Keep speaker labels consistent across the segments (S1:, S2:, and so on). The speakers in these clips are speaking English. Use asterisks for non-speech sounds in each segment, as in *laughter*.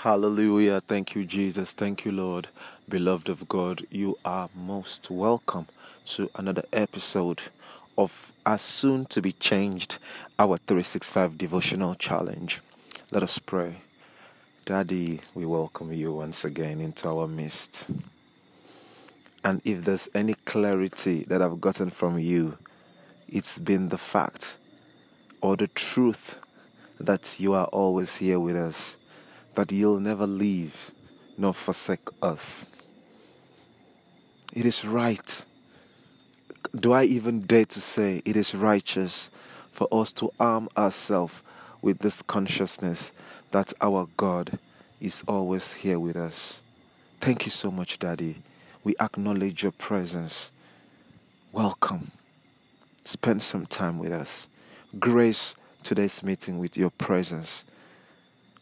S1: Hallelujah. Thank you, Jesus. Thank you, Lord. Beloved of God, you are most welcome to another episode of As Soon to Be Changed, our 365 devotional challenge. Let us pray. Daddy, we welcome you once again into our midst. And if there's any clarity that I've gotten from you, it's been the fact or the truth that you are always here with us, that you'll never leave nor forsake us. It is right. Do I even dare to say it is righteous for us to arm ourselves with this consciousness that our God is always here with us? Thank you so much, Daddy. We acknowledge your presence. Welcome. Spend some time with us. Grace today's meeting with your presence.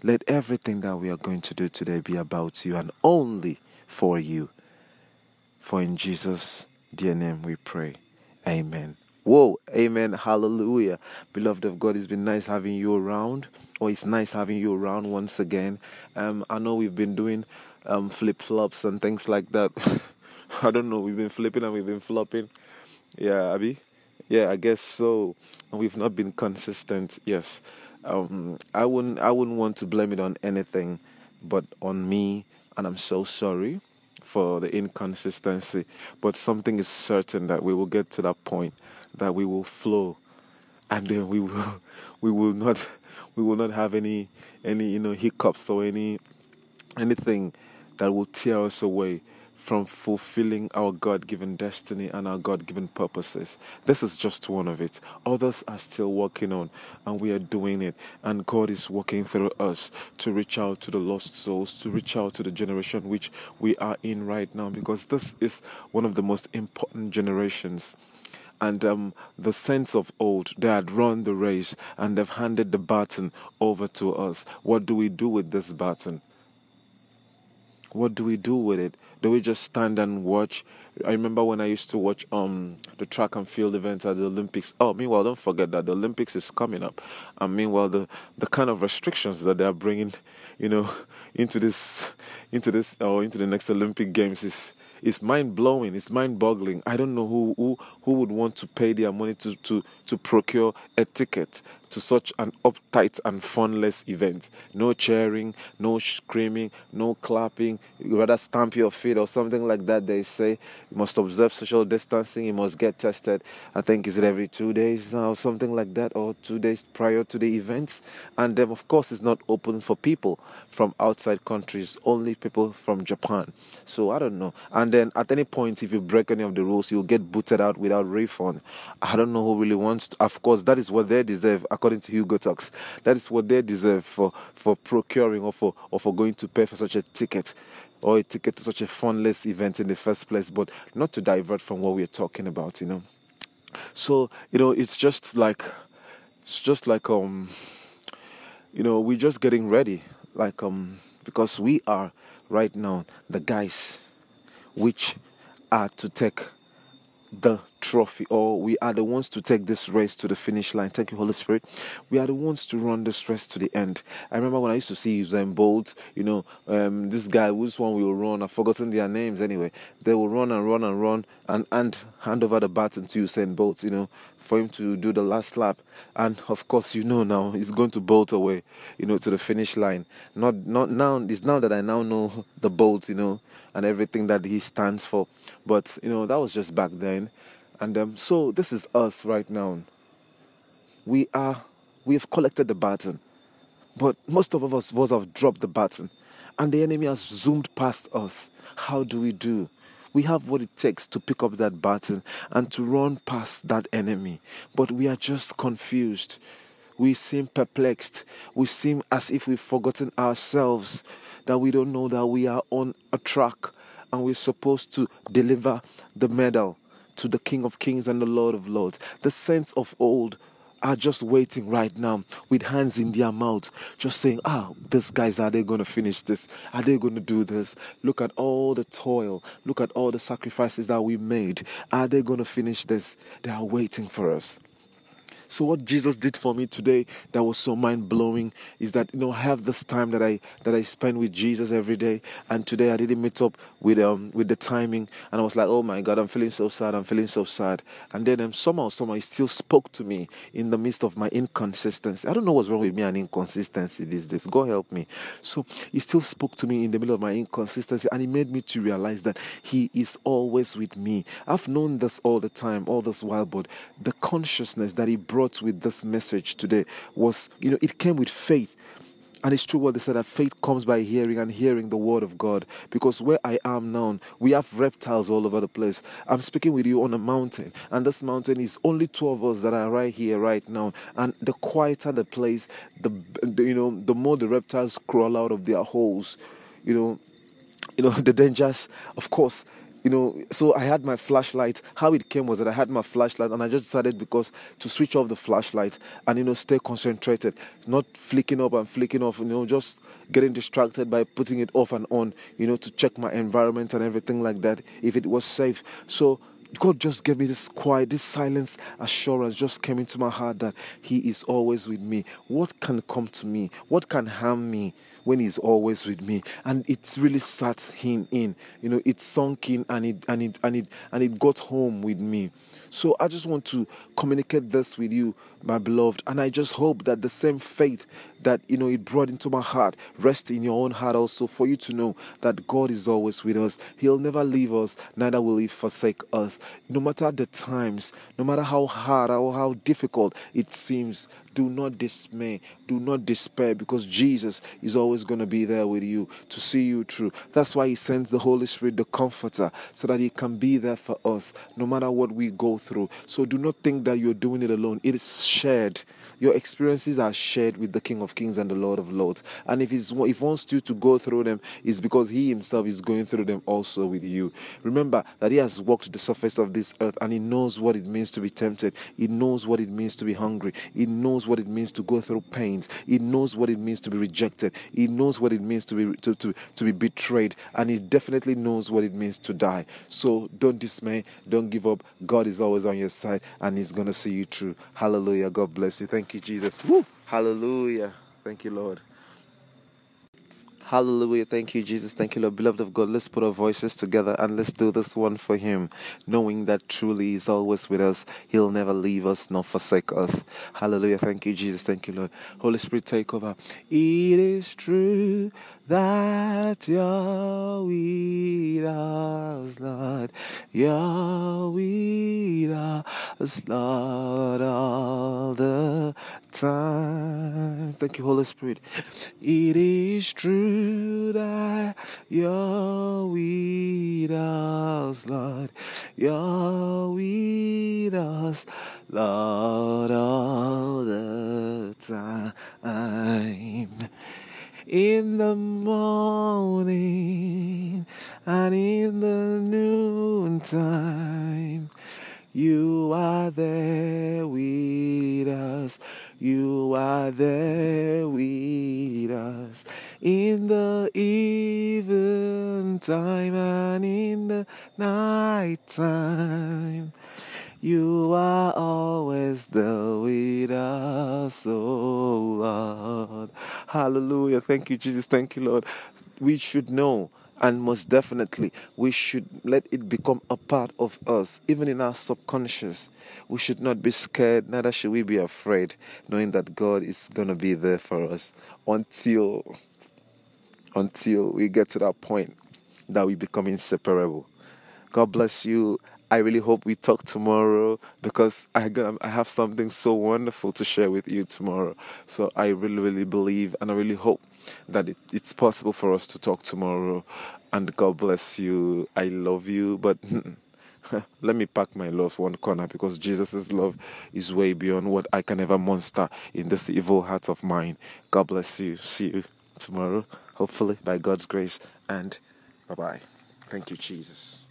S1: Let everything that we are going to do today be about you and only for you. For in Jesus' dear name we pray. Amen. Whoa, amen, hallelujah. Beloved of God, it's been nice having you around, or it's nice having you around once again. Um, I know we've been doing um, flip flops and things like that. *laughs* I don't know, we've been flipping and we've been flopping. Yeah, Abby? Yeah, I guess so. We've not been consistent. Yes, um, I wouldn't. I wouldn't want to blame it on anything, but on me. And I'm so sorry for the inconsistency. But something is certain that we will get to that point that we will flow, and then we will. *laughs* We will not. We will not have any any you know hiccups or any anything that will tear us away from fulfilling our God given destiny and our God given purposes. This is just one of it. Others are still working on, and we are doing it. And God is working through us to reach out to the lost souls, to reach out to the generation which we are in right now, because this is one of the most important generations and um, the saints of old they had run the race and they've handed the baton over to us what do we do with this baton what do we do with it do we just stand and watch? I remember when I used to watch um the track and field events at the Olympics. Oh, meanwhile, don't forget that the Olympics is coming up. And meanwhile, the the kind of restrictions that they are bringing, you know, *laughs* into this into this or into the next Olympic Games is is mind blowing. It's mind boggling. I don't know who, who who would want to pay their money to to to procure a ticket to such an uptight and funless event. No cheering, no screaming, no clapping. You rather stamp your feet or something like that. They say you must observe social distancing. You must get tested. I think is it every two days now, or something like that, or two days prior to the events. And then of course it's not open for people from outside countries. Only people from Japan. So I don't know. And then at any point, if you break any of the rules, you'll get booted out without refund. I don't know who really wants. To, of course, that is what they deserve according to Hugo Talks. That is what they deserve for, for procuring or for, or for going to pay for such a ticket or a ticket to such a funless event in the first place, but not to divert from what we're talking about, you know. So, you know, it's just like, it's just like, um, you know, we're just getting ready, like, um, because we are right now the guys which are to take the trophy, or we are the ones to take this race to the finish line. Thank you, Holy Spirit. We are the ones to run this race to the end. I remember when I used to see Usain Bolt, you know, um, this guy, which one will run, I've forgotten their names anyway. They will run and run and run and, and hand over the baton to Usain Bolt, you know, for him to do the last lap. And of course, you know now he's going to bolt away, you know, to the finish line. Not not now. It's now that I now know *laughs* the bolt, you know, and everything that he stands for. But you know that was just back then. And um, so this is us right now. We are, we have collected the baton, but most of us, us have dropped the baton, and the enemy has zoomed past us. How do we do? We have what it takes to pick up that baton and to run past that enemy, but we are just confused. We seem perplexed. We seem as if we've forgotten ourselves, that we don't know that we are on a track and we're supposed to deliver the medal to the King of Kings and the Lord of Lords. The saints of old are just waiting right now with hands in their mouth, just saying, Ah, these guys, are they going to finish this? Are they going to do this? Look at all the toil. Look at all the sacrifices that we made. Are they going to finish this? They are waiting for us. So what Jesus did for me today that was so mind blowing is that you know have this time that I that I spend with Jesus every day, and today I didn't meet up with um with the timing, and I was like, oh my God, I'm feeling so sad, I'm feeling so sad, and then um, somehow somehow He still spoke to me in the midst of my inconsistency. I don't know what's wrong with me and inconsistency these days. God help me. So He still spoke to me in the middle of my inconsistency, and He made me to realize that He is always with me. I've known this all the time, all this while, but the consciousness that He brought with this message today was, you know, it came with faith. And it's true what they said that faith comes by hearing and hearing the word of God. Because where I am now, we have reptiles all over the place. I'm speaking with you on a mountain, and this mountain is only two of us that are right here, right now. And the quieter the place, the, the you know, the more the reptiles crawl out of their holes. You know, you know *laughs* the dangers. Of course, you know so i had my flashlight. How it came was that i had my flashlight and i just decided because to switch off the flashlight and you know stay concentrated not flicking up and flicking off you know just getting distracted by putting it off and on you know to check my environment and everything like that if it was safe. So God just gave me this quiet, this silence assurance just came into my heart that He is always with me. What can come to me? What can harm me? when he's always with me and it really sat him in you know it sunk in and it and it and it and it got home with me so i just want to communicate this with you my beloved and i just hope that the same faith that you know it brought into my heart rest in your own heart also for you to know that god is always with us. He'll never leave us neither will he forsake us. No matter the times no matter how hard or how difficult it seems do not dismay do not despair because jesus is always going to be there with you to see you through. That's why he sends the holy spirit the comforter so that he can be there for us no matter what we go through so do not think that you're doing it alone it is shared your experiences are shared with the King of Kings and the Lord of Lords. And if, he's, if he wants you to go through them, it's because he himself is going through them also with you. Remember that he has walked the surface of this earth and he knows what it means to be tempted. He knows what it means to be hungry. He knows what it means to go through pains. He knows what it means to be rejected. He knows what it means to be to, to, to be betrayed. And he definitely knows what it means to die. So don't dismay, don't give up. God is always on your side and he's gonna see you through. Hallelujah. God bless you. Thank you you, Jesus. Woo! Hallelujah. Thank you, Lord. Hallelujah. Thank you, Jesus. Thank you, Lord. Beloved of God, let's put our voices together and let's do this one for Him, knowing that truly He's always with us. He'll never leave us nor forsake us. Hallelujah. Thank you, Jesus. Thank you, Lord. Holy Spirit, take over. It is true that you're with us, Lord. You're with us, Lord, all the time. Thank you, Holy Spirit. It is true that you're with us, Lord. You're with us, Lord, all the time in the morning and in the noontime. You are there. You are there with us in the even time and in the night time. You are always there with us, oh Lord. Hallelujah. Thank you, Jesus. Thank you, Lord. We should know and most definitely we should let it become a part of us even in our subconscious. We should not be scared neither should we be afraid knowing that god is going to be there for us until until we get to that point that we become inseparable. God bless you. I really hope we talk tomorrow because I I have something so wonderful to share with you tomorrow. So I really really believe and I really hope that it, it's possible for us to talk tomorrow. And God bless you. I love you, but *laughs* let me pack my love one corner because Jesus' love is way beyond what I can ever monster in this evil heart of mine. God bless you. See you tomorrow, hopefully by God's grace. And bye bye. Thank you, Jesus.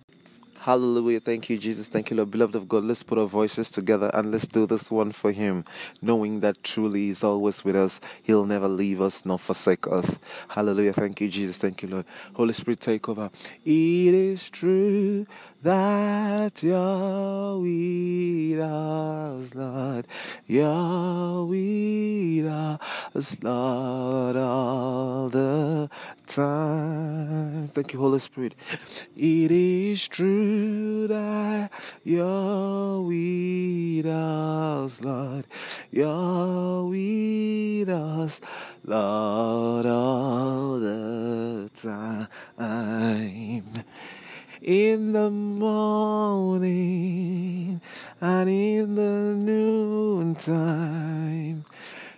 S1: Hallelujah. Thank you, Jesus. Thank you, Lord. Beloved of God, let's put our voices together and let's do this one for Him, knowing that truly He's always with us. He'll never leave us nor forsake us. Hallelujah. Thank you, Jesus. Thank you, Lord. Holy Spirit, take over. It is true that you're with us, Lord. You're with us, Lord, all the time. Thank you, Holy Spirit. It is true that you're with us, Lord. You're with us, Lord, all the time in the morning and in the noontime.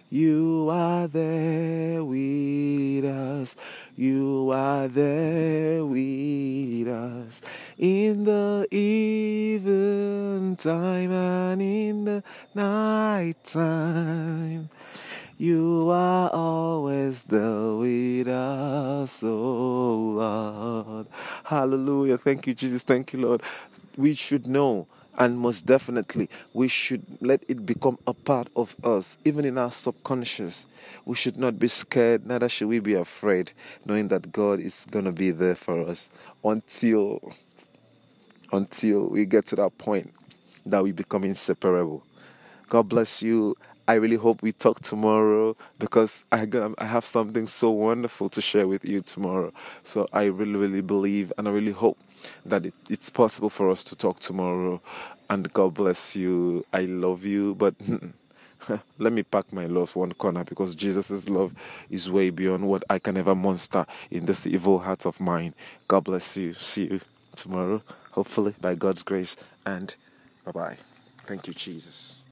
S1: You are there with us. You are there with us in the even time and in the night time. You are always there with us, oh Lord. Hallelujah. Thank you, Jesus. Thank you, Lord. We should know and most definitely we should let it become a part of us even in our subconscious. We should not be scared neither should we be afraid knowing that god is going to be there for us until until we get to that point that we become inseparable. God bless you. I really hope we talk tomorrow because I got, um, I have something so wonderful to share with you tomorrow. So I really really believe and I really hope that it, it's possible for us to talk tomorrow. And God bless you. I love you, but *laughs* let me pack my love one corner because Jesus' love is way beyond what I can ever monster in this evil heart of mine. God bless you. See you tomorrow, hopefully by God's grace, and bye bye. Thank you, Jesus.